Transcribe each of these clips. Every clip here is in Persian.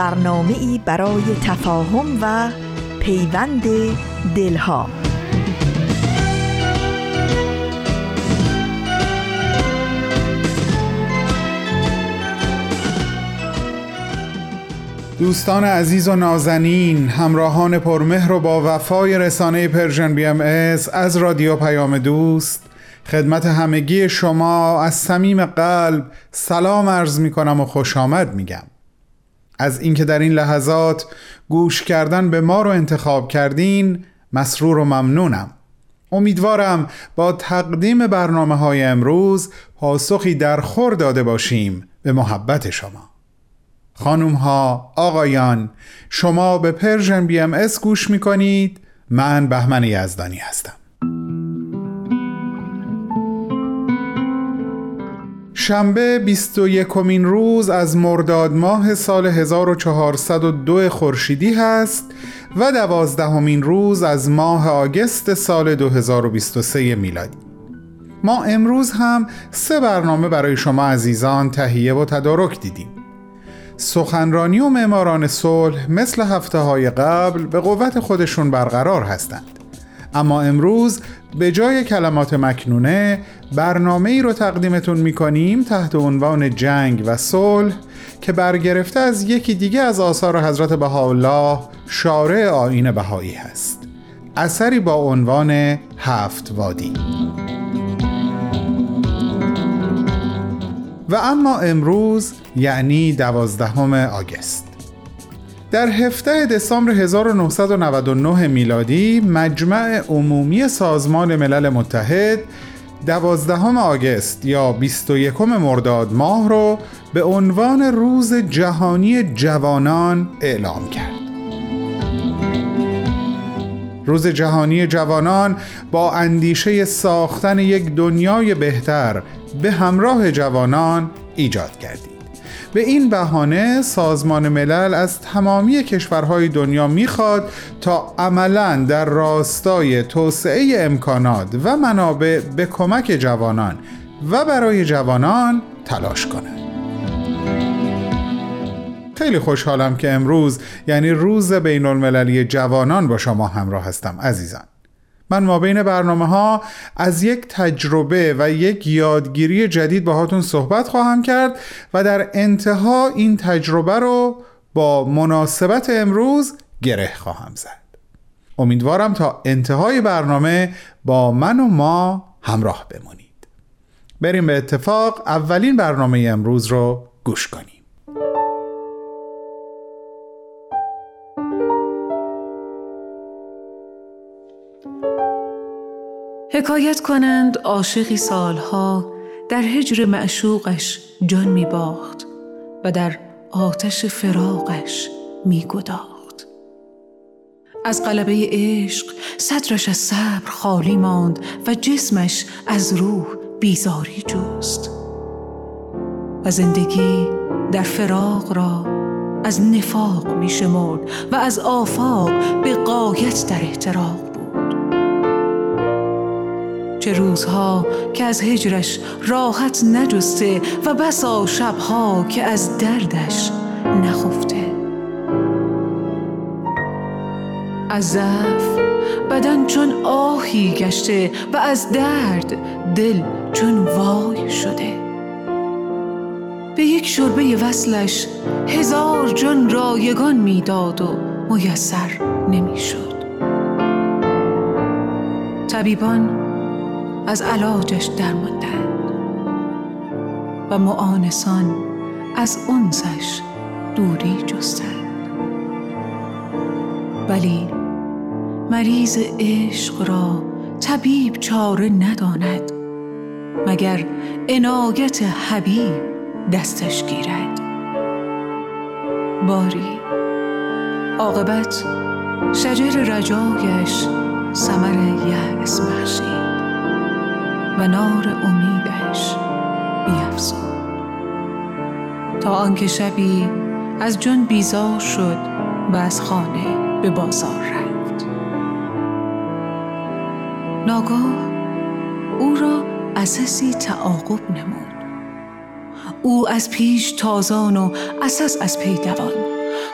برنامه ای برای تفاهم و پیوند دلها دوستان عزیز و نازنین همراهان پرمهر و با وفای رسانه Persian BMS رادیو پیام دوست خدمت همگی شما از صمیم قلب سلام عرض می کنم و خوش آمد می گم. از اینکه در این لحظات گوش کردن به ما رو انتخاب کردین مسرور و ممنونم. امیدوارم با تقدیم برنامه های امروز پاسخی در خور داده باشیم به محبت شما. خانوم ها آقایان شما به Persian BMS گوش می کنید من بهمن یزدانی هستم. شنبه 21 کمین روز از مرداد ماه سال 1402 خورشیدی هست و دوازدهمین روز از ماه آگست سال 2023 میلادی. ما امروز هم سه برنامه برای شما عزیزان تهیه و تدارک دیدیم. سخنرانی و معماران صلح مثل هفته های قبل به قوت خودشون برقرار هستند. اما امروز به جای کلمات مکنونه برنامه ای رو تقدیمتون می‌کنیم تحت عنوان جنگ و صلح که برگرفته از یکی دیگه از آثار حضرت بهاءالله شارع آین بهایی هست. اثری با عنوان هفت وادی. و اما امروز یعنی دوازدهم آگست. در 17 دسامبر 1999 میلادی مجمع عمومی سازمان ملل متحد دوازدهم آگست یا 21 مرداد ماه رو به عنوان روز جهانی جوانان اعلام کرد. روز جهانی جوانان با اندیشه ساختن یک دنیای بهتر به همراه جوانان ایجاد کردید. به این بهانه سازمان ملل از تمامی کشورهای دنیا می‌خواد تا عملا در راستای توسعه امکانات و منابع به کمک جوانان و برای جوانان تلاش کنند. خیلی خوشحالم که امروز یعنی روز بین المللی جوانان با شما همراه هستم عزیزان من ما بین برنامه ها از یک تجربه و یک یادگیری جدید باهاتون صحبت خواهم کرد و در انتها این تجربه رو با مناسبت امروز گره خواهم زد. امیدوارم تا انتهای برنامه با من و ما همراه بمونید. بریم به اتفاق اولین برنامه امروز رو گوش کنیم. حکایت کنند عاشقی سالها در هجر معشوقش جان می باخت و در آتش فراقش می گداخت. از قلبه عشق صدرش از صبر خالی ماند و جسمش از روح بیزاری جست و زندگی در فراق را از نفاق می شمرد و از آفاق به قایت در احتراق چه روزها که از هجرش راحت نجسته و بسا شبها که از دردش نخفته. از ضعف بدن چون آهی گشته و از درد دل چون وای شده. به یک شربه وصلش هزار جان رایگان می‌داد و میسر نمی‌شد. طبیبان از علاجش درماندند و معانسان از انسش دوری جستند ولی مریض عشق را طبیب چاره نداند مگر عنایت حبیب دستش گیرد. باری. عاقبت شجر رجایش سمر یأس بخشید و نار امیدش بیافزود تا آنکه شبی از جن بیزار شد و از خانه به بازار رفت. ناگاه او را اساسی تعاقب نمود. او از پیش تازان و اساس از پی دوان.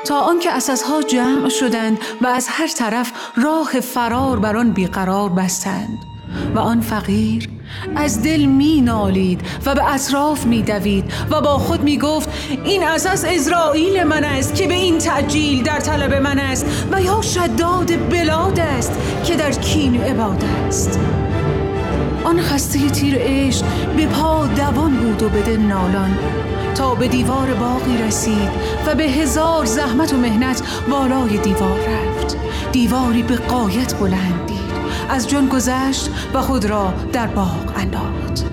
تا آنکه اساسها جمع شدند و از هر طرف راه فرار بر آن بیقرار بستند و آن فقیر از دل می نالید و به اطراف می دوید و با خود می گفت این اساس ازرائیل من است که به این تعجیل در طلب من است و یا شداد بلاد است که در کین عباد است. آن خسته تیر عشق به پا دوان بود و بده نالان. تا به دیوار باقی رسید و به هزار زحمت و مهنت بالای دیوار رفت. دیواری به قایت بلند دید از جن گذشت و خود را در باغ انداخت.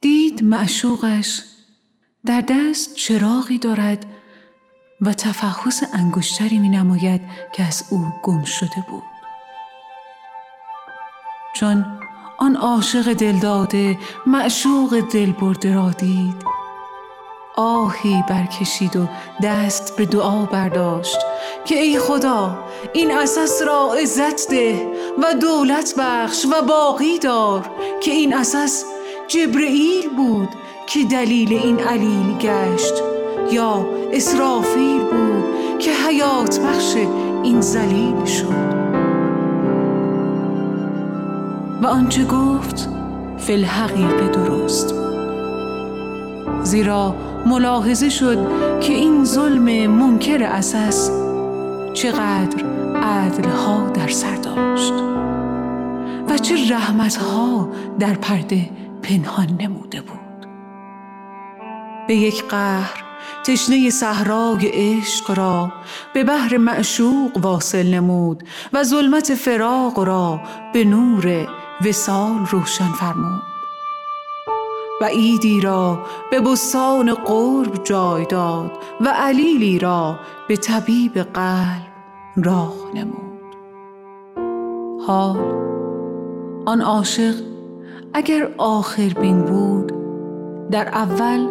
دید معشوقش در دست چراغی دارد و تفحص انگشتری می نماید که از او گم شده بود. چون آن عاشق دلداده معشوق دل برده را دید. آهی برکشید و دست به دعا برداشت که ای خدا این اساس را عزت ده و دولت بخش و باقی دار که این اساس جبرئیل بود که دلیل این علیل گشت یا اسرافیل بود که حیات بخش این زلیل شد. آنچه گفت فی الحقیقه درست. زیرا ملاحظه شد که این ظلم منکر اساس چقدر عدلها در سر داشت و چه رحمتها در پرده پنهان نموده بود. به یک قهر تشنه صحرای عشق را به بحر معشوق واصل نمود و ظلمت فراق را به نور وسال روشن فرمود. و ایدی را به بستان قرب جای داد و علیلی را به طبیب قلب راه نمود. حال آن عاشق اگر آخر بین بود در اول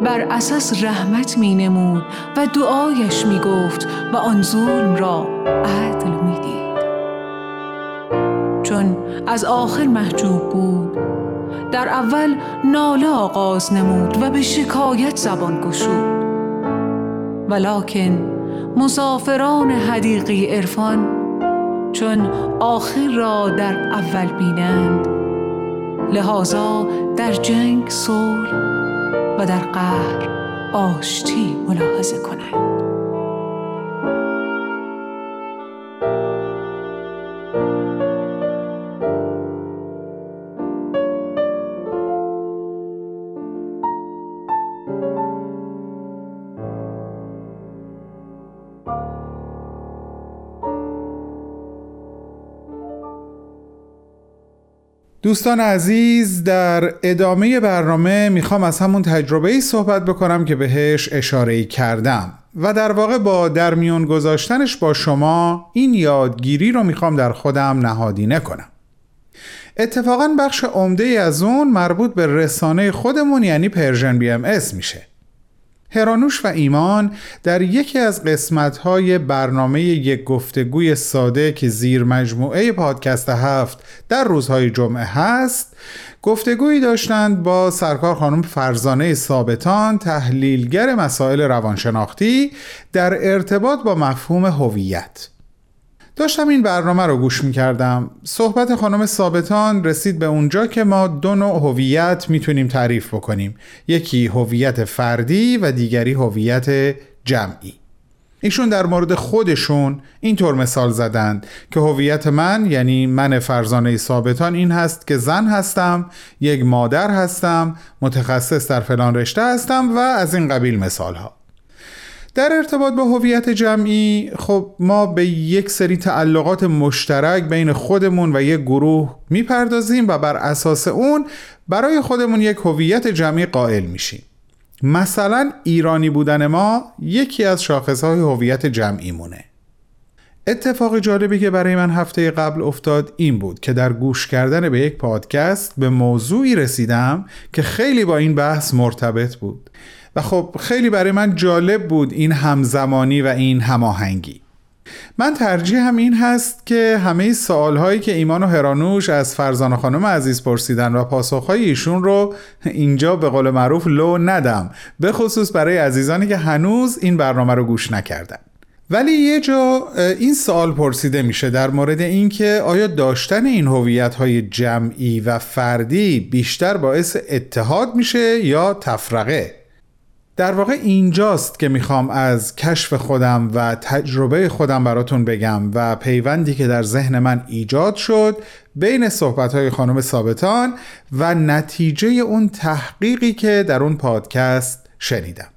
بر اساس رحمت می نمود و دعایش می گفت و آن ظلم را عدل چون از آخر محجوب بود. در اول ناله آغاز نمود و به شکایت زبان گشود. ولکن مسافران حدیقی عرفان چون آخر را در اول بینند. لحاظا در جنگ صلح و در قهر آشتی ملاحظه کنند. دوستان عزیز در ادامه برنامه می‌خوام از همون تجربه ای صحبت بکنم که بهش اشاره کردم و در واقع با در میون گذاشتنش با شما این یادگیری رو می‌خوام در خودم نهادینه کنم اتفاقا بخش عمده از اون مربوط به رسانه خودمون یعنی Persian BMS میشه. هرانوش و ایمان در یکی از قسمت‌های برنامه یک گفتگوی ساده که زیر مجموعه پادکست هفت در روزهای جمعه هست. گفتگویی داشتند با سرکار خانم فرزانه ثابتان تحلیلگر مسائل روانشناختی در ارتباط با مفهوم هویت. داشتم این برنامه رو گوش می کردم صحبت خانم ثابتان رسید به اونجا که ما دو نوع هویت می‌تونیم تعریف بکنیم. یکی هویت فردی و دیگری هویت جمعی. ایشون در مورد خودشون اینطور مثال زدند که هویت من یعنی من فرزانه ثابتان این هست که زن هستم یک مادر هستم متخصص در فلان رشته هستم و از این قبیل مثال ها در ارتباط با هویت جمعی خب ما به یک سری تعلقات مشترک بین خودمون و یک گروه می‌پردازیم و بر اساس اون برای خودمون یک هویت جمعی قائل میشیم. مثلا ایرانی بودن ما یکی از شاخصهای هویت جمعی مونه اتفاق جالبی که برای من هفته قبل افتاد این بود که در گوش کردن به یک پادکست به موضوعی رسیدم که خیلی با این بحث مرتبط بود. و خب خیلی برای من جالب بود این همزمانی و این هماهنگی. من ترجیح این هست که همه سوالهایی که ایمان و هرانوش از فرزانه خانم عزیز پرسیدن و پاسخهای ایشون رو اینجا به قول معروف لو ندم به خصوص برای عزیزانی که هنوز این برنامه رو گوش نکردن. ولی یه جا این سوال پرسیده میشه در مورد اینکه آیا داشتن این هویت های جمعی و فردی بیشتر باعث اتحاد میشه یا تفرقه؟ در واقع اینجاست که می‌خوام از کشف خودم و تجربه خودم براتون بگم و پیوندی که در ذهن من ایجاد شد بین صحبتهای خانم ثابتان و نتیجه اون تحقیقی که در اون پادکست شنیدم.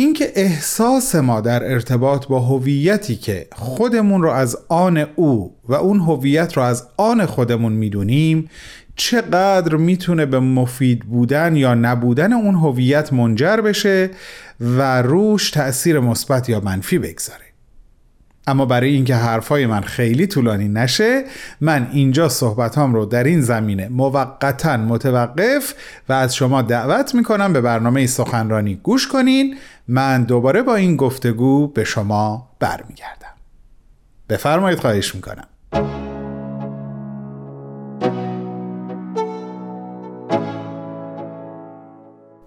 اینکه احساس ما در ارتباط با هویتی که خودمون رو از آن او و اون هویت رو از آن خودمون می‌دونیم چقدر می‌تونه به مفید بودن یا نبودن اون هویت منجر بشه و روش تأثیر مثبت یا منفی بگذاره. اما برای اینکه حرفای من خیلی طولانی نشه من اینجا صحبتام رو در این زمینه موقتا متوقف و از شما دعوت می‌کنم به برنامه سخنرانی گوش کنین. من دوباره با این گفتگو به شما برمیگردم. بفرمایید خواهش می‌کنم.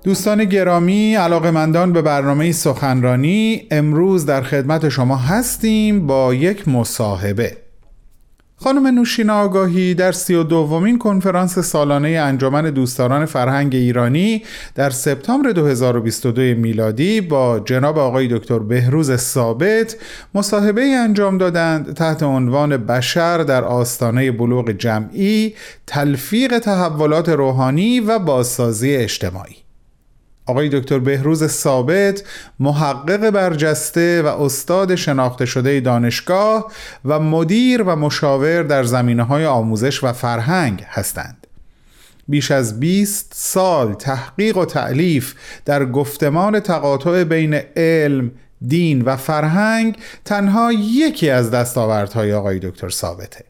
دوستان گرامی علاقمندان به برنامه سخنرانی امروز در خدمت شما هستیم با یک مصاحبه. خانم نوشین آگاهی در سی و دومین کنفرانس سالانه انجمن دوستداران فرهنگ ایرانی در سپتامبر 2022 میلادی با جناب آقای دکتر بهروز ثابت مصاحبه انجام دادند تحت عنوان بشر در آستانه بلوغ جمعی تلفیق تحولات روحانی و بازسازی اجتماعی. آقای دکتر بهروز ثابت محقق برجسته و استاد شناخته شده دانشگاه و مدیر و مشاور در زمینه های آموزش و فرهنگ هستند. بیش از 20 سال تحقیق و تعلیف در گفتمان تقاطع بین علم، دین و فرهنگ تنها یکی از دستاوردهای آقای دکتر ثابته.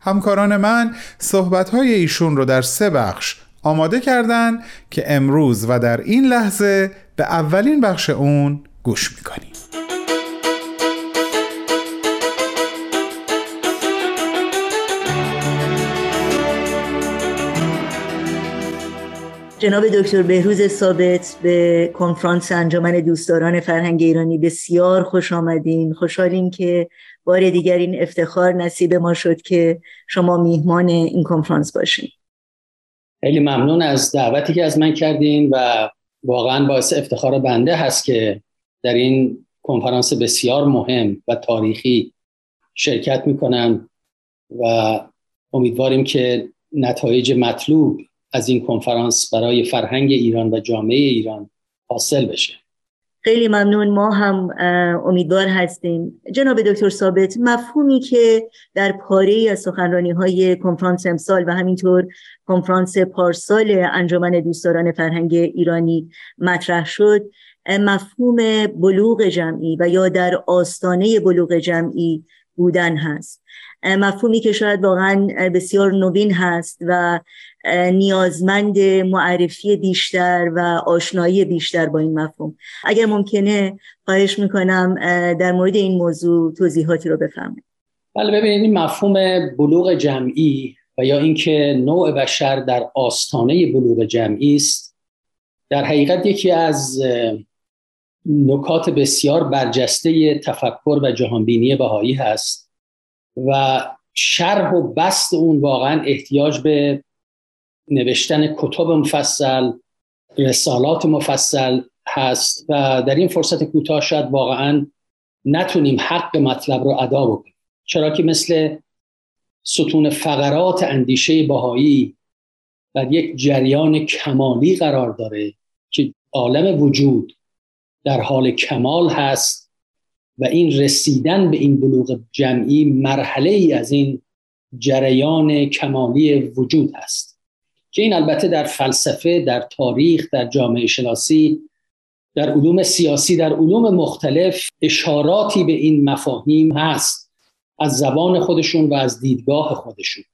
همکاران من صحبتهای ایشون رو در سه بخش آماده کردن که امروز و در این لحظه به اولین بخش اون گوش می‌کنیم. جناب دکتر بهروز ثابت به کنفرانس انجمن دوستداران فرهنگ ایرانی بسیار خوش آمدین. خوشحالیم که بار دیگر این افتخار نصیب ما شد که شما میهمان این کنفرانس باشین. خیلی ممنون از دعوتی که از من کردین و واقعا باعث افتخار بنده هست که در این کنفرانس بسیار مهم و تاریخی شرکت می‌کنم و امیدواریم که نتایج مطلوب از این کنفرانس برای فرهنگ ایران و جامعه ایران حاصل بشه. خیلی ممنون. ما هم امیدوار هستیم. جناب دکتر ثابت مفهومی که در پاره از سخنرانی های کنفرانس امسال و همینطور کنفرانس پارسال انجمن دوستداران فرهنگ ایرانی مطرح شد مفهوم بلوغ جمعی و یا در آستانه بلوغ جمعی بودن هست. مفهومی که شاید واقعا بسیار نوین هست و نیازمند معرفی بیشتر و آشنایی بیشتر با این مفهوم. اگر ممکنه خواهش می‌کنم در مورد این موضوع توضیحاتی رو بفهمید بله ببینید این مفهوم بلوغ جمعی و یا اینکه نوع بشر در آستانه بلوغ جمعی است در حقیقت یکی از نکات بسیار برجسته تفکر و جهانبینی بهایی هست و شرح و بست اون واقعا احتیاج به نوشتن کتب مفصل رسالات مفصل هست و در این فرصت کوتاه شاید واقعا نتونیم حق مطلب رو ادا بکنیم. چرا که مثل ستون فقرات اندیشه باهایی در یک جریان کمالی قرار داره که عالم وجود در حال کمال هست و این رسیدن به این بلوغ جمعی مرحله ای از این جریان کمالی وجود هست. که این البته در فلسفه در تاریخ در جامعه شناسی در علوم سیاسی در علوم مختلف اشاراتی به این مفاهیم هست از زبان خودشون و از دیدگاه خودشون.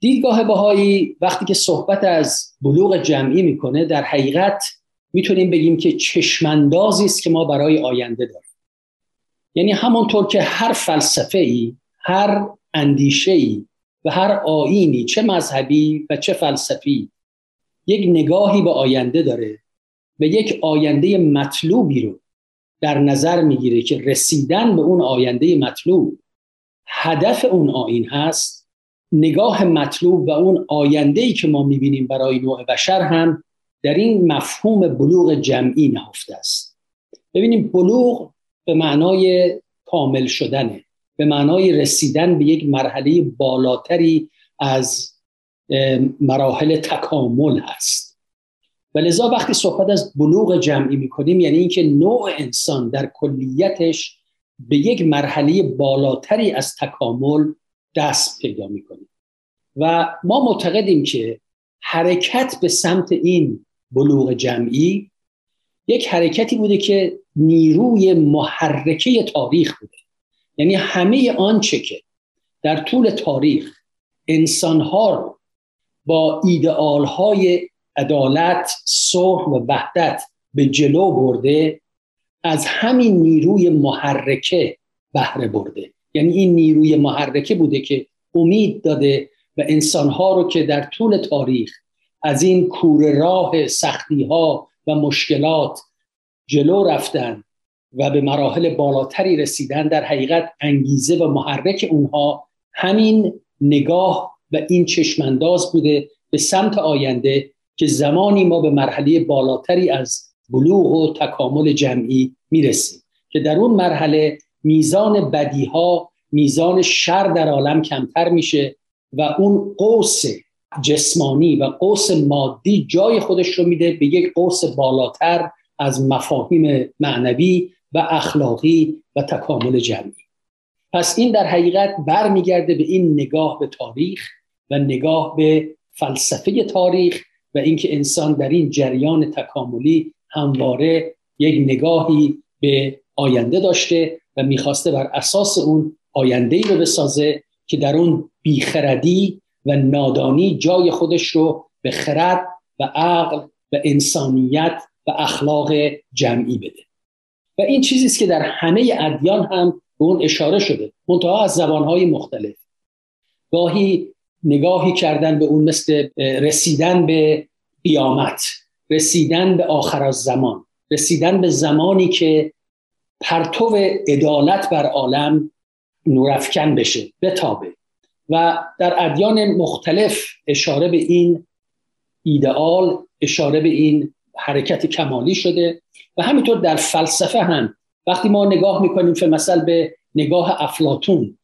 دیدگاه بهایی وقتی که صحبت از بلوغ جمعی می‌کنه در حقیقت می‌تونیم بگیم که چشمندازی است که ما برای آینده داریم. یعنی همونطور که هر فلسفه ای هر اندیشه ای و هر آینی چه مذهبی و چه فلسفی یک نگاهی به آینده داره و یک آینده مطلوبی رو در نظر می‌گیره که رسیدن به اون آینده مطلوب هدف اون آین هست نگاه مطلوب و اون آینده ای که ما می‌بینیم برای نوع بشر هم در این مفهوم بلوغ جمعی نهفته است. ببینیم بلوغ به معنای کامل شدنه. به معنای رسیدن به یک مرحله بالاتری از مراحل تکامل هست. و لذا وقتی صحبت از بلوغ جمعی می‌کنیم یعنی اینکه نوع انسان در کلیتش به یک مرحله بالاتری از تکامل دست پیدا می‌کنیم. و ما معتقدیم که حرکت به سمت این بلوغ جمعی یک حرکتی بوده که نیروی محرکه تاریخ بوده. یعنی همه آنچه که در طول تاریخ انسانها رو با ایدئال های عدالت، صلح و وحدت به جلو برده از همین نیروی محرکه بهره برده. یعنی این نیروی محرکه بوده که امید داده و انسانها رو که در طول تاریخ از این کور راه سختی ها و مشکلات جلو رفتن و به مراحل بالاتری رسیدن در حقیقت انگیزه و محرک اونها همین نگاه و این چشمانداز بوده به سمت آینده که زمانی ما به مرحله بالاتری از بلوغ و تکامل جمعی می‌رسیم. که در اون مرحله میزان بدیها میزان شر در عالم کمتر میشه و اون قوس جسمانی و قوس مادی جای خودش رو میده به یک قوس بالاتر از مفاهیم معنوی و اخلاقی و تکامل جمعی. پس این در حقیقت برمیگرده به این نگاه به تاریخ و نگاه به فلسفه تاریخ و اینکه انسان در این جریان تکاملی همواره یک نگاهی به آینده داشته و می‌خواسته بر اساس اون آینده ای رو بسازه که در اون بیخردی و نادانی جای خودش رو به خرد و عقل و انسانیت و اخلاق جمعی بده. و این چیزی است که در همه ادیان هم به اون اشاره شده منتها از زبانهای مختلف. گاهی نگاهی کردن به اون مثل رسیدن به قیامت رسیدن به آخر زمان رسیدن به زمانی که پرتو عدالت بر عالم نورافکن بشه بتابه. و در ادیان مختلف اشاره به این ایدئال اشاره به این حرکت کمالی شده و همینطور در فلسفه هم وقتی ما نگاه می‌کنیم فی مثل به نگاه افلاتون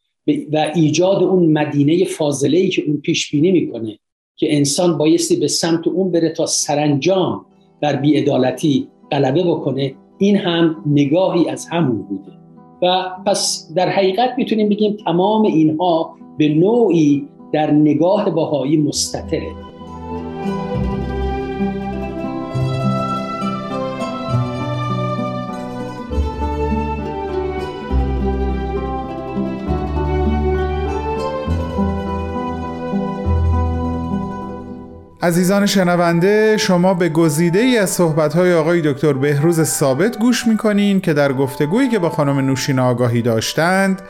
و ایجاد اون مدینه فاضله ای که اون پیش بینی می‌کنه که انسان بایستی به سمت اون بره تا سرانجام بر بیعدالتی غلبه بکنه این هم نگاهی از همون بوده. و پس در حقیقت می‌تونیم بگیم تمام اینها به نوعی در نگاه باهایی مستطره. عزیزان شنونده شما به گزیده ای از صحبت‌های آقای دکتر بهروز ثابت گوش می‌کنین که در گفتگویی که با خانم نوشین آگاهی داشتند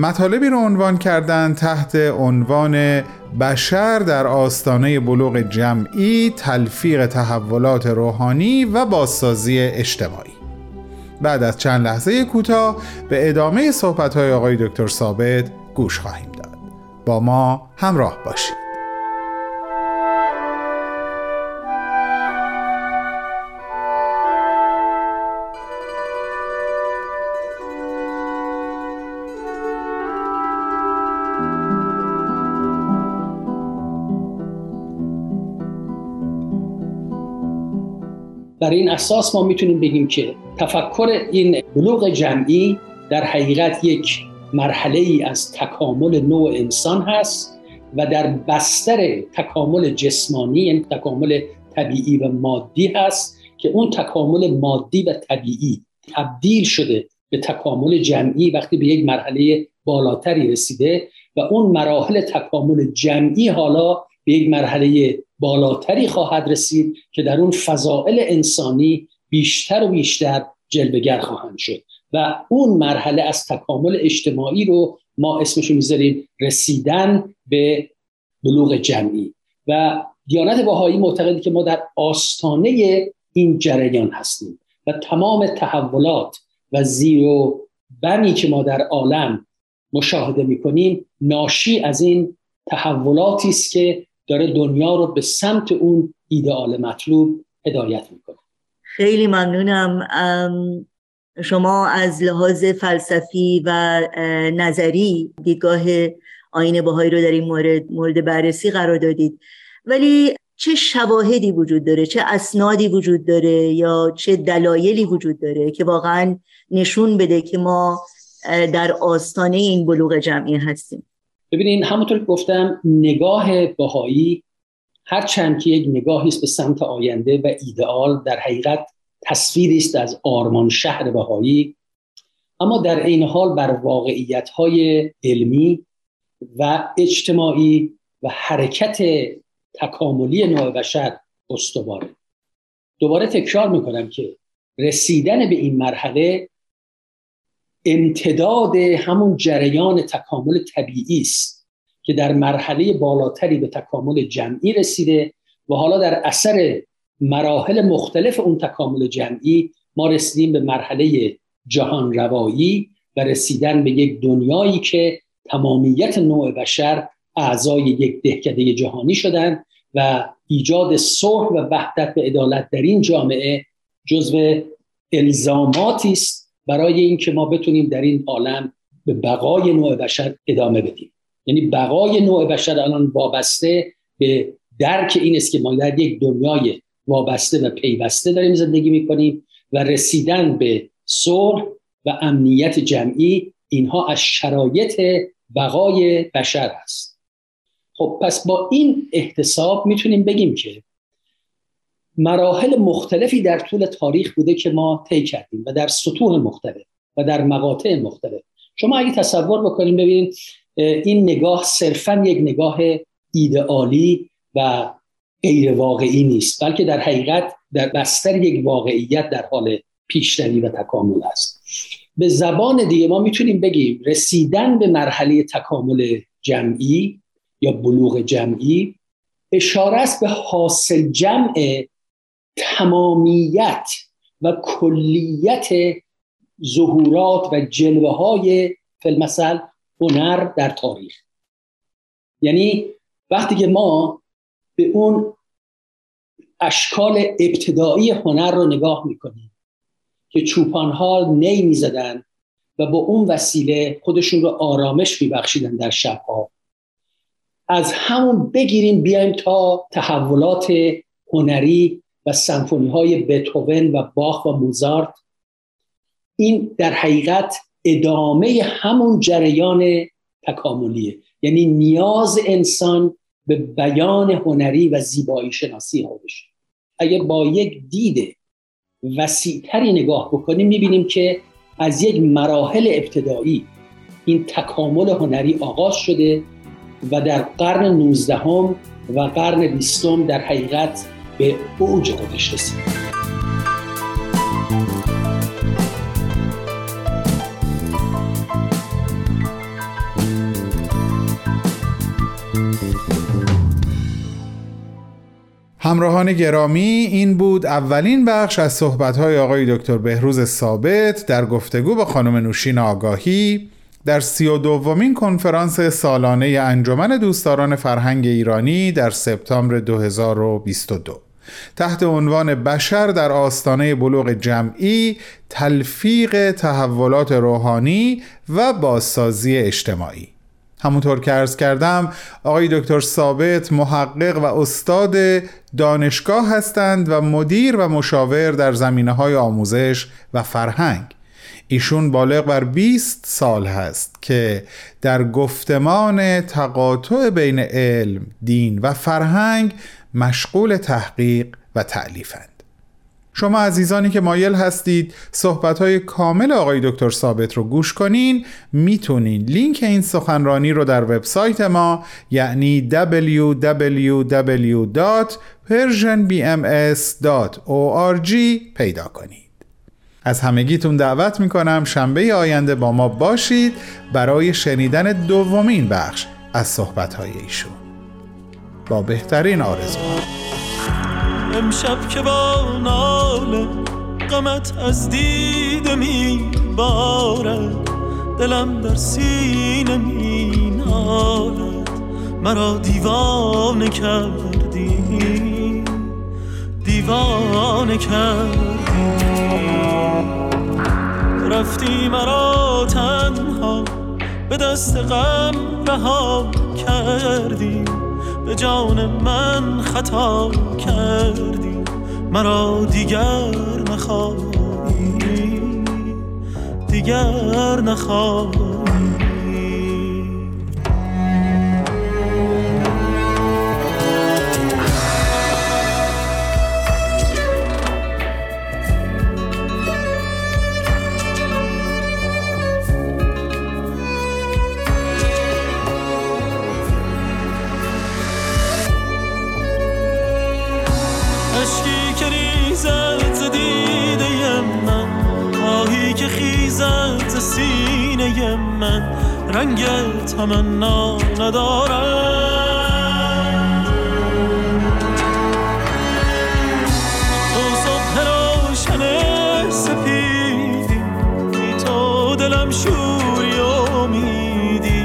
مطالبی رو عنوان کردند تحت عنوان بشر در آستانه بلوغ جمعی تلفیق تحولات روحانی و بازسازی اجتماعی. بعد از چند لحظه کوتاه به ادامه صحبت‌های آقای دکتر ثابت گوش خواهیم داد. با ما همراه باشید. بر این اساس ما می‌تونیم بگیم که تفکر این بلوغ جمعی در حقیقت یک مرحله ای از تکامل نوع انسان هست و در بستر تکامل جسمانی یعنی تکامل طبیعی و مادی هست که اون تکامل مادی و طبیعی تبدیل شده به تکامل جمعی وقتی به یک مرحله بالاتری رسیده و اون مراحل تکامل جمعی حالا به یک مرحله بالاتری خواهد رسید که در اون فضائل انسانی بیشتر و بیشتر جلوگر خواهند شد. و اون مرحله از تکامل اجتماعی رو ما اسمشو می‌ذاریم رسیدن به بلوغ جمعی. و دیانت باهایی معتقدی که ما در آستانه این جریان هستیم و تمام تحولات و زیر و بمی که ما در عالم مشاهده می‌کنیم ناشی از این تحولاتی است که داره دنیا رو به سمت اون ایدئال مطلوب هدایت می‌کنه. خیلی ممنونم. شما از لحاظ فلسفی و نظری دیدگاه آین باهایی رو در این مورد مورد بررسی قرار دادید. ولی چه شواهدی وجود داره؟ چه اسنادی وجود داره یا چه دلایلی وجود داره که واقعا نشون بده که ما در آستانه این بلوغ جمعی هستیم؟ ببینین همونطور که گفتم نگاه بهایی هرچند که یک نگاهی است به سمت آینده و ایدئال در حقیقت تصویری است از آرمان شهر بهایی. اما در این حال بر واقعیت های علمی و اجتماعی و حرکت تکاملی نوع بشر استواره. دوباره تکرار می‌کنم که رسیدن به این مرحله امتداد همون جریان تکامل طبیعی است که در مرحله بالاتری به تکامل جمعی رسیده و حالا در اثر مراحل مختلف اون تکامل جمعی ما رسیدیم به مرحله جهان روایی و رسیدن به یک دنیایی که تمامیت نوع بشر اعضای یک دهکده جهانی شدن و ایجاد صلح و وحدت و عدالت در این جامعه جزو الزاماتی است برای اینکه ما بتونیم در این عالم به بقای نوع بشر ادامه بدیم. یعنی بقای نوع بشر الان وابسته به درک این است که ما در یک دنیای وابسته و پیوسته داریم زندگی می‌کنیم و رسیدن به صلح و امنیت جمعی اینها از شرایط بقای بشر است. خب پس با این احتساب می‌تونیم بگیم که مراحل مختلفی در طول تاریخ بوده که ما طی کردیم و در سطوح مختلف و در مقاطع مختلف. شما اگه تصور بکنیم ببینید این نگاه صرفا یک نگاه ایدئالی و غیر واقعی نیست بلکه در حقیقت در بستر یک واقعیت در حال پیشروی و تکامل است. به زبان دیگه ما می‌تونیم بگیم رسیدن به مرحله تکامل جمعی یا بلوغ جمعی اشاره است به حاصل جمع تمامیت و کلیت ظهورات و جلوه های فلمثل هنر در تاریخ. یعنی وقتی که ما به اون اشکال ابتدایی هنر رو نگاه می‌کنیم که چوپان ها نی می‌زدن و با اون وسیله خودشون رو آرامش میبخشیدن در شبها از همون بگیریم بیایم تا تحولات هنری و سمفونی های بتوون و باخ و موزارت. این در حقیقت ادامه همون جریان تکاملیه. یعنی نیاز انسان به بیان هنری و زیبایی شناسی خودش اگه با یک دید وسیعتری نگاه بکنیم می‌بینیم که از یک مراحل ابتدایی این تکامل هنری آغاز شده و در قرن 19 و قرن 20 در حقیقت به اوج خودش رسید. همراهان گرامی این بود اولین بخش از صحبت‌های آقای دکتر بهروز ثابت در گفتگو با خانم نوشین آگاهی در سی و دومین کنفرانس سالانه انجمن دوستداران فرهنگ ایرانی در سپتامبر 2022 تحت عنوان بشر در آستانه بلوغ جمعی تلفیق تحولات روحانی و بازسازی اجتماعی. همونطور که ارز کردم آقای دکتر ثابت محقق و استاد دانشگاه هستند و مدیر و مشاور در زمینه های آموزش و فرهنگ. ایشون بالغ بر 20 سال هست که در گفتمان تقاطع بین علم، دین و فرهنگ مشغول تحقیق و تعلیفند شما عزیزانی که مایل هستید صحبت های کامل آقای دکتر ثابت رو گوش کنین می‌تونین لینک این سخنرانی رو در وبسایت ما یعنی www.persianbms.org پیدا کنید. از همگیتون دعوت می‌کنم شنبه آینده با ما باشید برای شنیدن دومین بخش از صحبت های ایشون. با بهترین آرزوها امشب که با ناله قمت از دیده می بارد دلم در سینه می نالد مرا دیوانه کردی. دیوانه کردی. رفتی مرا تنها به دست غم رها کردی. به جان من خطا کردی مرا دیگر نخواهی دیگر نخواهی. سینه من رنگ تمنا ندارم. تو صبح روشن سپیدی تو دلم شوری امیدی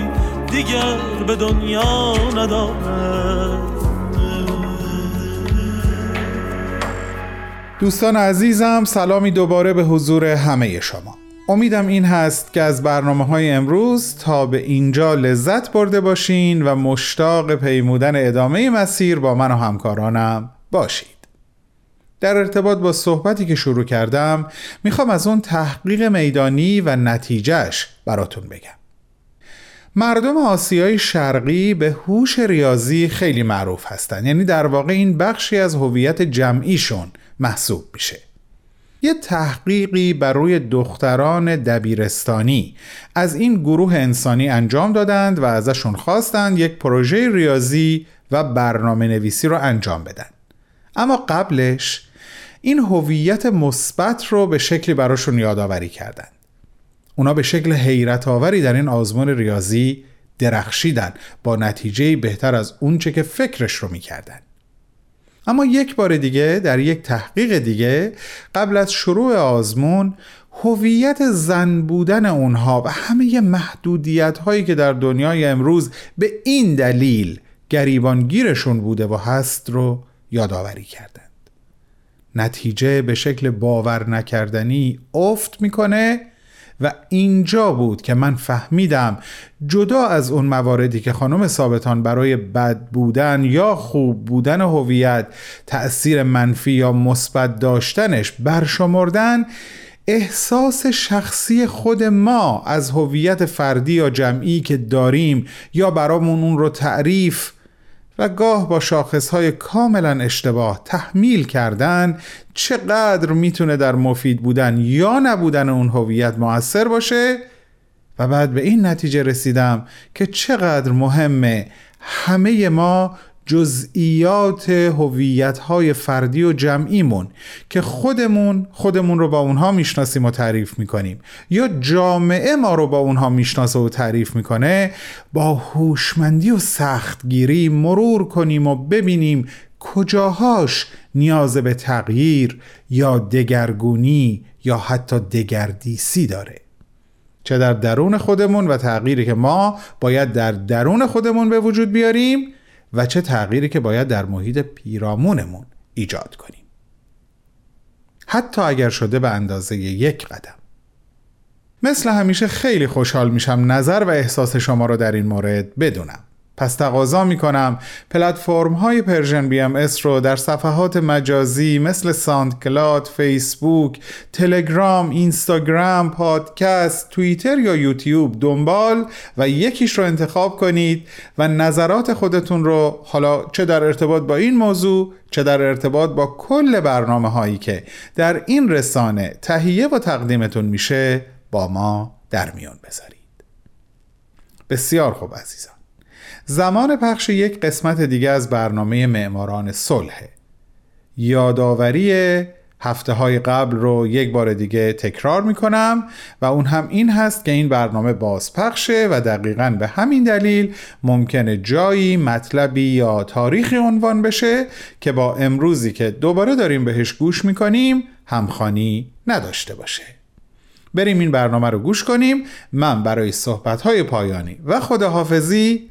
دیگر به دنیا ندارم. دوستان عزیزم سلامی دوباره به حضور همه شما. امیدم این هست که از برنامه های امروز تا به اینجا لذت برده باشین و مشتاق پیمودن ادامه مسیر با من و همکارانم باشید. در ارتباط با صحبتی که شروع کردم می‌خوام از اون تحقیق میدانی و نتیجهش براتون بگم. مردم آسیای شرقی به هوش ریاضی خیلی معروف هستن. یعنی در واقع این بخشی از هویت جمعیشون محسوب میشه. یه تحقیقی بر روی دختران دبیرستانی. از این گروه انسانی انجام دادند و ازشون خواستند یک پروژه ریاضی و برنامه نویسی رو انجام بدن. اما قبلش این هویت مثبت رو به شکلی براشون یادآوری کردند. اونا به شکل حیرت آوری در این آزمون ریاضی درخشیدن با نتیجه بهتر از اونچه که فکرش رو می‌کردن. اما یک بار دیگه در یک تحقیق دیگه قبل از شروع آزمون هویت زن بودن اونها و همه محدودیت هایی که در دنیای امروز به این دلیل گریبانگیرشون بوده و هست رو یادآوری کردند. نتیجه به شکل باور نکردنی افت می‌کنه و اینجا بود که من فهمیدم جدا از اون مواردی که خانم ثابتان برای بد بودن یا خوب بودن هویت تأثیر منفی یا مثبت داشتنش برشمردن احساس شخصی خود ما از هویت فردی یا جمعی که داریم یا برامون اون رو تعریف و گاه با شاخصهای کاملا اشتباه تحمیل کردن چقدر می‌تونه در مفید بودن یا نبودن اون هویت موثر باشه؟ و بعد به این نتیجه رسیدم که چقدر مهمه همه ما جزئیات هویت های فردی و جمعیمون که خودمون خودمون رو با اونها می‌شناسیم و تعریف می‌کنیم. یا جامعه ما رو با اونها می‌شناسه و تعریف می‌کنه با هوشمندی و سختگیری مرور کنیم و ببینیم کجاهاش نیاز به تغییر یا دگرگونی یا حتی دگردیسی داره. چه در درون خودمون و تغییری که ما باید در درون خودمون به وجود بیاریم و چه تغییری که باید در محیط پیرامونمون ایجاد کنیم. حتی اگر شده به اندازه یک قدم. مثل همیشه خیلی خوشحال میشم نظر و احساس شما رو در این مورد بدونم. پس تقاضا می کنم پلتفرم های Persian BMS رو در صفحات مجازی مثل SoundCloud، فیسبوک، تلگرام، اینستاگرام، پادکست، توییتر یا یوتیوب دنبال و یکیش رو انتخاب کنید و نظرات خودتون رو حالا چه در ارتباط با این موضوع چه در ارتباط با کل برنامه هایی که در این رسانه تهیه و تقدیمتون میشه با ما در میان بذارید. بسیار خوب عزیزان. زمان پخش یک قسمت دیگه از برنامه معماران صلح. یادآوری هفته های قبل رو یک بار دیگه تکرار می کنم و اون هم این هست که این برنامه بازپخشه و دقیقا به همین دلیل ممکنه جایی مطلبی یا تاریخی عنوان بشه که با امروزی که دوباره داریم بهش گوش می کنیم همخانی نداشته باشه. بریم این برنامه رو گوش کنیم. من برای صحبت های پایانی و خداحافظی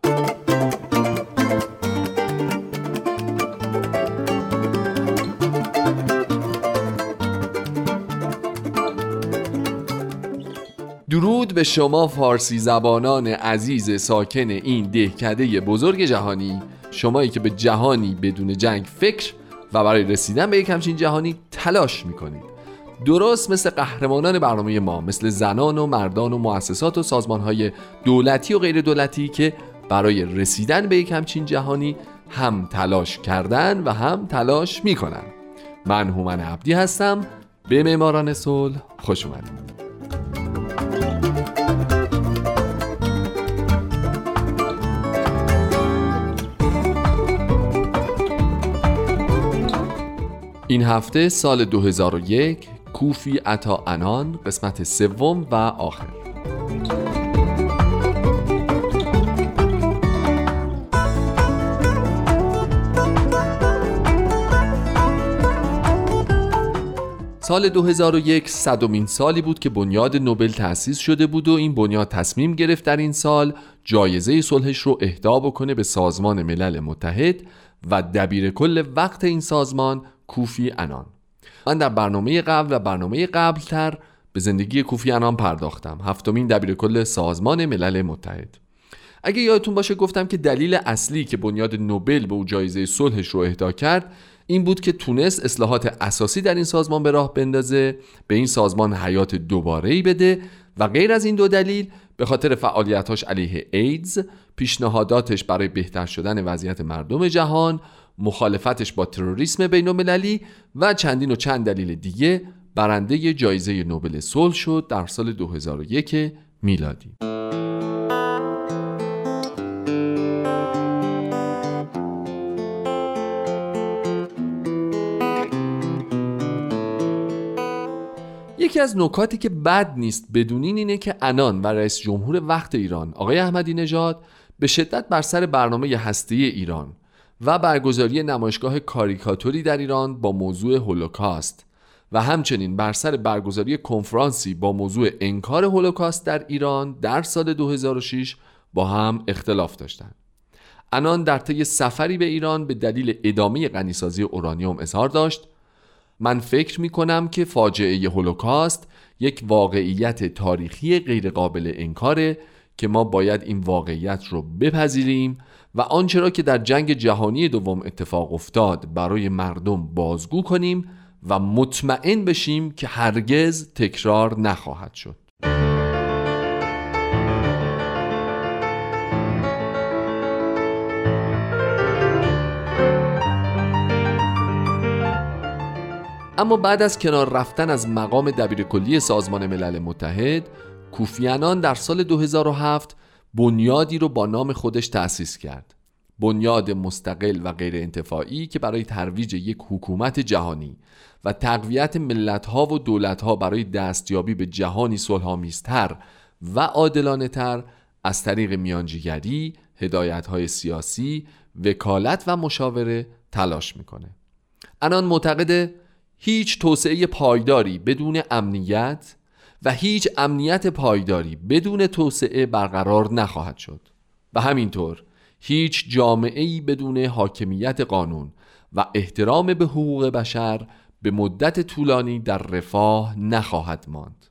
به شما فارسی زبانان عزیز ساکن این دهکده بزرگ جهانی شمایی که به جهانی بدون جنگ فکر و برای رسیدن به یک همچین جهانی تلاش می‌کنید. درست مثل قهرمانان برنامه ما مثل زنان و مردان و مؤسسات و سازمانهای دولتی و غیر دولتی که برای رسیدن به یک همچین جهانی هم تلاش کردن و هم تلاش می‌کنن. من هومن عبدی هستم. به معماران صلح خوش اومدید. این هفته سال 2001 کوفی عطا انان قسمت سوم و آخر. سال 2001 صدومین سالی بود که بنیاد نوبل تأسیس شده بود و این بنیاد تصمیم گرفت در این سال جایزه صلحش رو اهدا بکنه به سازمان ملل متحد و دبیر کل وقت این سازمان کوفی انان. من در برنامه قبل و برنامه قبلتر به زندگی کوفی انان پرداختم. هفتمین دبیر کل سازمان ملل متحد. اگه یادتون باشه گفتم که دلیل اصلی که بنیاد نوبل به او جایزه صلحش رو اهدا کرد این بود که تونست اصلاحات اساسی در این سازمان به راه بندازه به این سازمان حیات دوباره بده و غیر از این دو دلیل به خاطر فعالیتاش علیه ایدز پیشنهاداتش برای بهتر شدن وضعیت مردم جهان مخالفتش با تروریسم بین المللی و چندین و چند دلیل دیگه برنده جایزه نوبل صلح شد در سال 2001 میلادی. یکی از نکاتی که بد نیست بدونین اینه که انان و رئیس جمهور وقت ایران آقای احمدی نژاد به شدت بر سر برنامه هستی ایران و برگزاری نمایشگاه کاریکاتوری در ایران با موضوع هولوکاست و همچنین بر سر برگزاری کنفرانسی با موضوع انکار هولوکاست در ایران در سال 2006 با هم اختلاف داشتند. انان در طی سفری به ایران به دلیل ادامه غنیسازی اورانیوم اظهار داشت من فکر می کنم که فاجعه هولوکاست یک واقعیت تاریخی غیرقابل انکاره که ما باید این واقعیت رو بپذیریم و آنچه را که در جنگ جهانی دوم اتفاق افتاد برای مردم بازگو کنیم و مطمئن بشیم که هرگز تکرار نخواهد شد. اما بعد از کنار رفتن از مقام دبیرکلی سازمان ملل متحد کوفیانان در سال 2007 بنیادی رو با نام خودش تأسیس کرد بنیاد مستقل و غیر انتفاعی که برای ترویج یک حکومت جهانی و تقویت ملتها و دولتها برای دستیابی به جهانی صلحآمیزتر و عادلانه تر از طریق میانجیگری، هدایت های سیاسی، وکالت و مشاوره تلاش می‌کنه. انان معتقده هیچ توسعه پایداری بدون امنیت و هیچ امنیت پایداری بدون توسعه برقرار نخواهد شد. و همینطور هیچ جامعه بدون حاکمیت قانون و احترام به حقوق بشر به مدت طولانی در رفاه نخواهد ماند.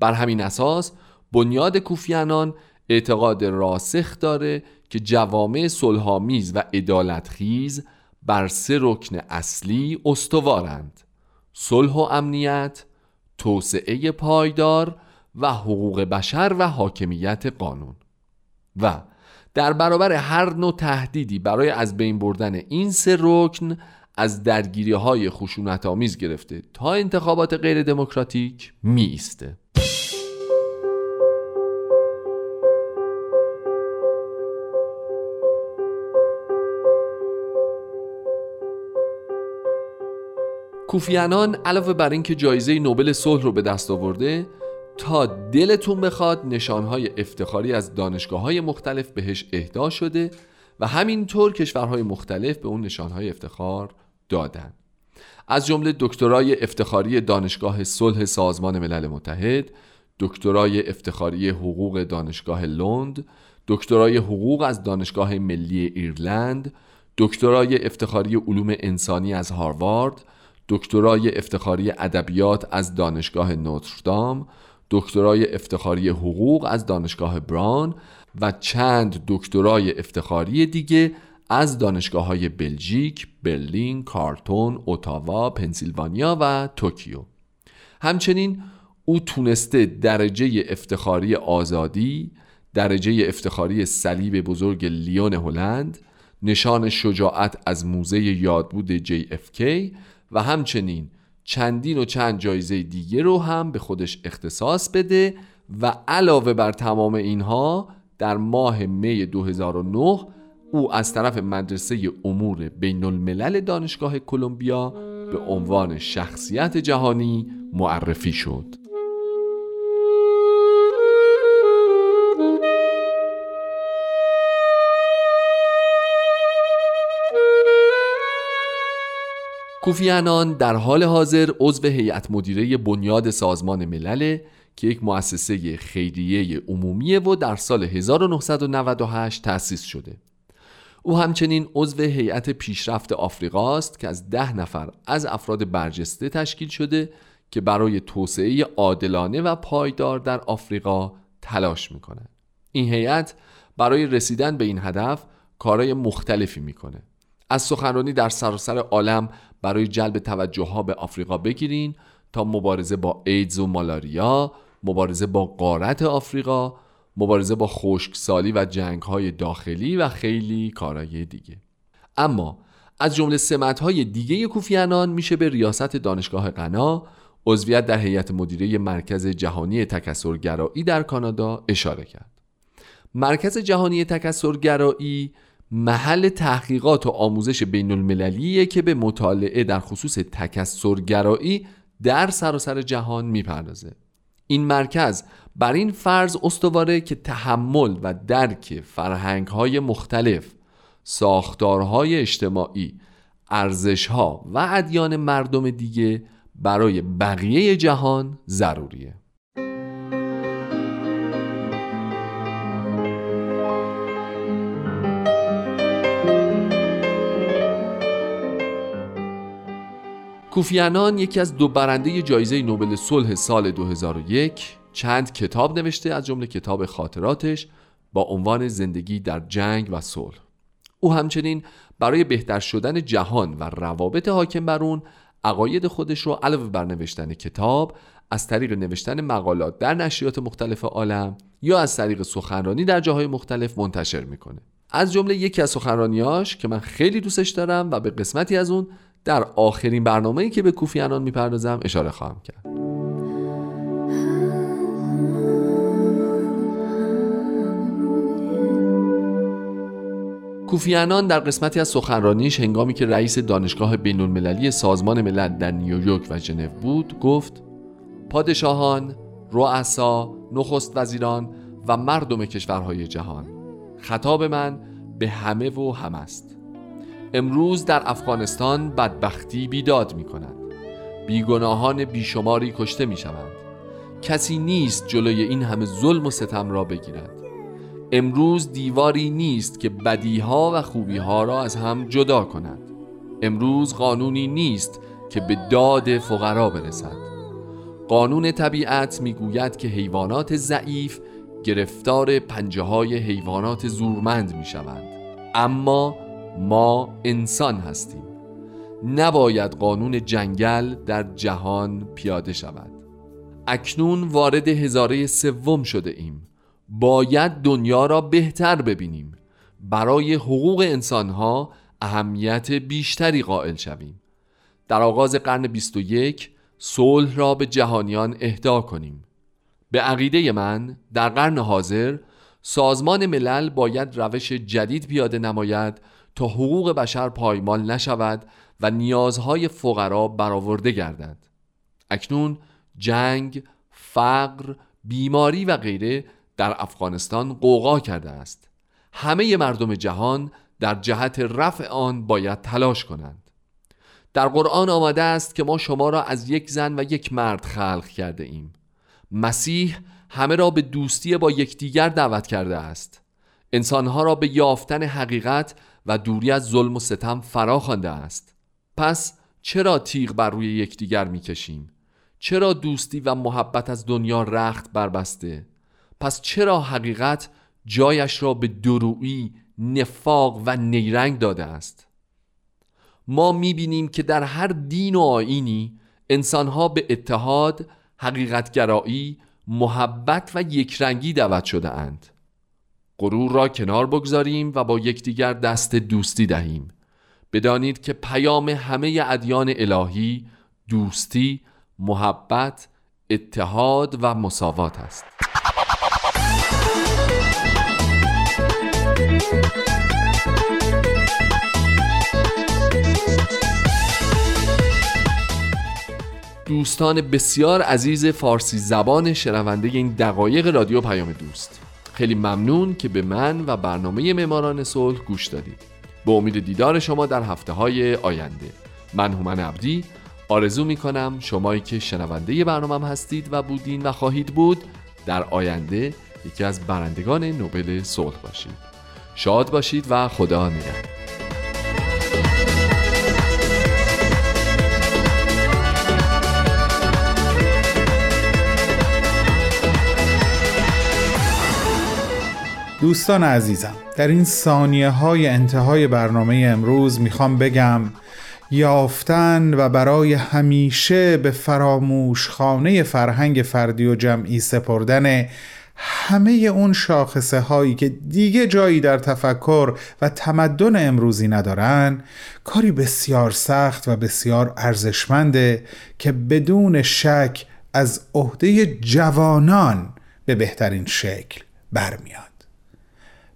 بر همین اساس بنیاد کوفیانان اعتقاد راسخ داره که جوامع صلحآمیز و عدالتخیز بر سه رکن اصلی استوارند صلح و امنیت توسعه پایدار و حقوق بشر و حاکمیت قانون و در برابر هر نوع تهدیدی برای از بین بردن این سه رکن از درگیری های خشونت آمیز گرفته تا انتخابات غیر دموکراتیک می ایسته. کوفیانان علاوه بر اینکه جایزه نوبل صلح رو به دست آورده تا دلتون بخواد نشانهای افتخاری از دانشگاه های مختلف بهش اهدا شده و همینطور کشورهای مختلف به اون نشانهای افتخار دادن. از جمله دکترای افتخاری دانشگاه صلح سازمان ملل متحد دکترای افتخاری حقوق دانشگاه لند دکترای حقوق از دانشگاه ملی ایرلند دکترای افتخاری علوم انسانی از هاروارد دکترای افتخاری ادبیات از دانشگاه نوتردام دکترای افتخاری حقوق از دانشگاه بران و چند دکترای افتخاری دیگه از دانشگاه های بلژیک، برلین، کارتون، اتاوا، پنسیلوانیا و توکیو. همچنین او تونسته درجه افتخاری آزادی، درجه افتخاری صلیب بزرگ لیون هلند، نشان شجاعت از موزه یادبود JFK و همچنین چندین و چند جایزه دیگه رو هم به خودش اختصاص بده و علاوه بر تمام اینها در ماه می 2009 او از طرف مدرسه امور بین الملل دانشگاه کلمبیا به عنوان شخصیت جهانی معرفی شد. کوفیانان در حال حاضر عضو هیئت مدیره بنیاد سازمان ملل که یک مؤسسه خیریه عمومیه و در سال 1998 تأسیس شده او همچنین عضو هیئت پیشرفت آفریقا است که از ده نفر از افراد برجسته تشکیل شده که برای توسعه عادلانه و پایدار در آفریقا تلاش می‌کنند. این هیئت برای رسیدن به این هدف کارهای مختلفی می‌کنه. از سخنرانی در سراسر عالم برای جلب توجه ها به آفریقا بگیرین تا مبارزه با ایدز و مالاریا، مبارزه با قارت آفریقا، مبارزه با خشکسالی و جنگ های داخلی و خیلی کارهای دیگه. اما از جمله سمت های دیگه کوفیانان میشه به ریاست دانشگاه غنا، عضویت در هیئت مدیره مرکز جهانی تکثرگرایی در کانادا اشاره کرد. مرکز جهانی تکثرگرایی محل تحقیقات و آموزش بین المللیه که به مطالعه در خصوص تکسرگرایی در سراسر جهان می‌پردازه. این مرکز بر این فرض استواره که تحمل و درک فرهنگ های مختلف ساختارهای اجتماعی ارزشها و ادیان مردم دیگه برای بقیه جهان ضروریه. کوفیانان یکی از دو برنده جایزه نوبل صلح سال 2001 چند کتاب نوشته از جمله کتاب خاطراتش با عنوان زندگی در جنگ و صلح. او همچنین برای بهتر شدن جهان و روابط حاکم بر اون عقاید خودش رو علاوه بر نوشتن کتاب از طریق نوشتن مقالات در نشریات مختلف عالم یا از طریق سخنرانی در جاهای مختلف منتشر می‌کنه. از جمله یکی از سخنرانیاش که من خیلی دوستش دارم و به قسمتی از اون در آخرین برنامه‌ای که به کوفیانان می‌پردازم اشاره خواهم کرد. کوفیانان در قسمتی از سخنرانیش هنگامی که رئیس دانشگاه بین المللی سازمان ملل در نیویورک و ژنو بود گفت پادشاهان، رؤسا، نخست وزیران و مردم کشورهای جهان خطاب من به همه و هم است امروز در افغانستان بدبختی بیداد می کند بیگناهان بیشماری کشته می شوند کسی نیست جلوی این همه ظلم و ستم را بگیرد. امروز دیواری نیست که بدیها و خوبیها را از هم جدا کند. امروز قانونی نیست که به داد فقرا برسد. قانون طبیعت می‌گوید که حیوانات ضعیف گرفتار پنجه های حیوانات زورمند می شوند اما ما انسان هستیم. نباید قانون جنگل در جهان پیاده شود. اکنون وارد هزاره سوم شده ایم. باید دنیا را بهتر ببینیم. برای حقوق انسانها اهمیت بیشتری قائل شویم. در آغاز قرن 21 صلح را به جهانیان اهدا کنیم. به عقیده من در قرن حاضر سازمان ملل باید روش جدید پیاده نماید تا حقوق بشر پایمال نشود و نیازهای فقرا برآورده گردد. اکنون جنگ، فقر، بیماری و غیره در افغانستان قوقا کرده است. همه مردم جهان در جهت رفع آن باید تلاش کنند. در قرآن آمده است که ما شما را از یک زن و یک مرد خلق کرده ایم. مسیح همه را به دوستی با یکدیگر دعوت کرده است. انسانها را به یافتن حقیقت و دوری از ظلم و ستم فرا خوانده است. پس چرا تیغ بر روی یکدیگر می‌کشیم؟ چرا دوستی و محبت از دنیا رخت بربسته؟ پس چرا حقیقت جایش را به درویی نفاق و نیرنگ داده است؟ ما می‌بینیم که در هر دین و آینی انسانها به اتحاد حقیقتگرایی محبت و یکرنگی دعوت شده اند. غرور را کنار بگذاریم و با یکدیگر دست دوستی دهیم. بدانید که پیام همه ادیان الهی دوستی محبت اتحاد و مساوات است. دوستان بسیار عزیز فارسی زبان شنونده این دقایق رادیو پیام دوست. خیلی ممنون که به من و برنامه معماران صلح گوش دادید. به امید دیدار شما در هفته های آینده. من هومن عبدی. آرزو می کنم شمایی که شنونده برنامه هستید و بودین و خواهید بود در آینده یکی از برندگان نوبل صلح باشید. شاد باشید و خدا نگهدار. دوستان عزیزم در این ثانیه های انتهای برنامه امروز می‌خوام بگم یافتن و برای همیشه به فراموش خانه فرهنگ فردی و جمعی سپردن همه اون شاخصه هایی که دیگه جایی در تفکر و تمدن امروزی ندارن کاری بسیار سخت و بسیار ارزشمنده که بدون شک از عهده جوانان به بهترین شکل برمیاد.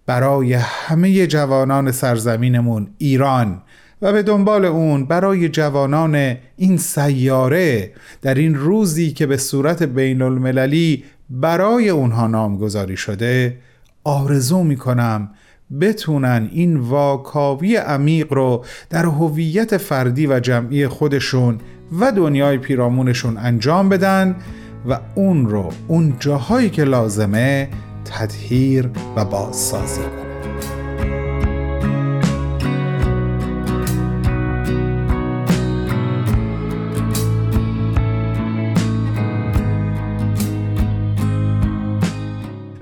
برای همه جوانان سرزمینمون ایران و به دنبال اون برای جوانان این سیاره در این روزی که به صورت بین المللی برای اونها نامگذاری شده آرزو می‌کنم بتونن این واکاوی عمیق رو در هویت فردی و جمعی خودشون و دنیای پیرامونشون انجام بدن و اون رو اون جاهایی که لازمه تطهیر و بازسازی کنه.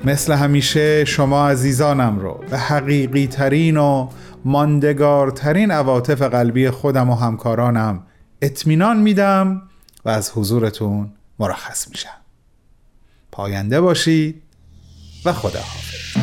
مثل همیشه شما عزیزانم رو به حقیقی ترین و ماندگارترین عواطف قلبی خودم و همکارانم اطمینان میدم و از حضورتون مرخص میشم. پاینده باشید. و خدا حافظ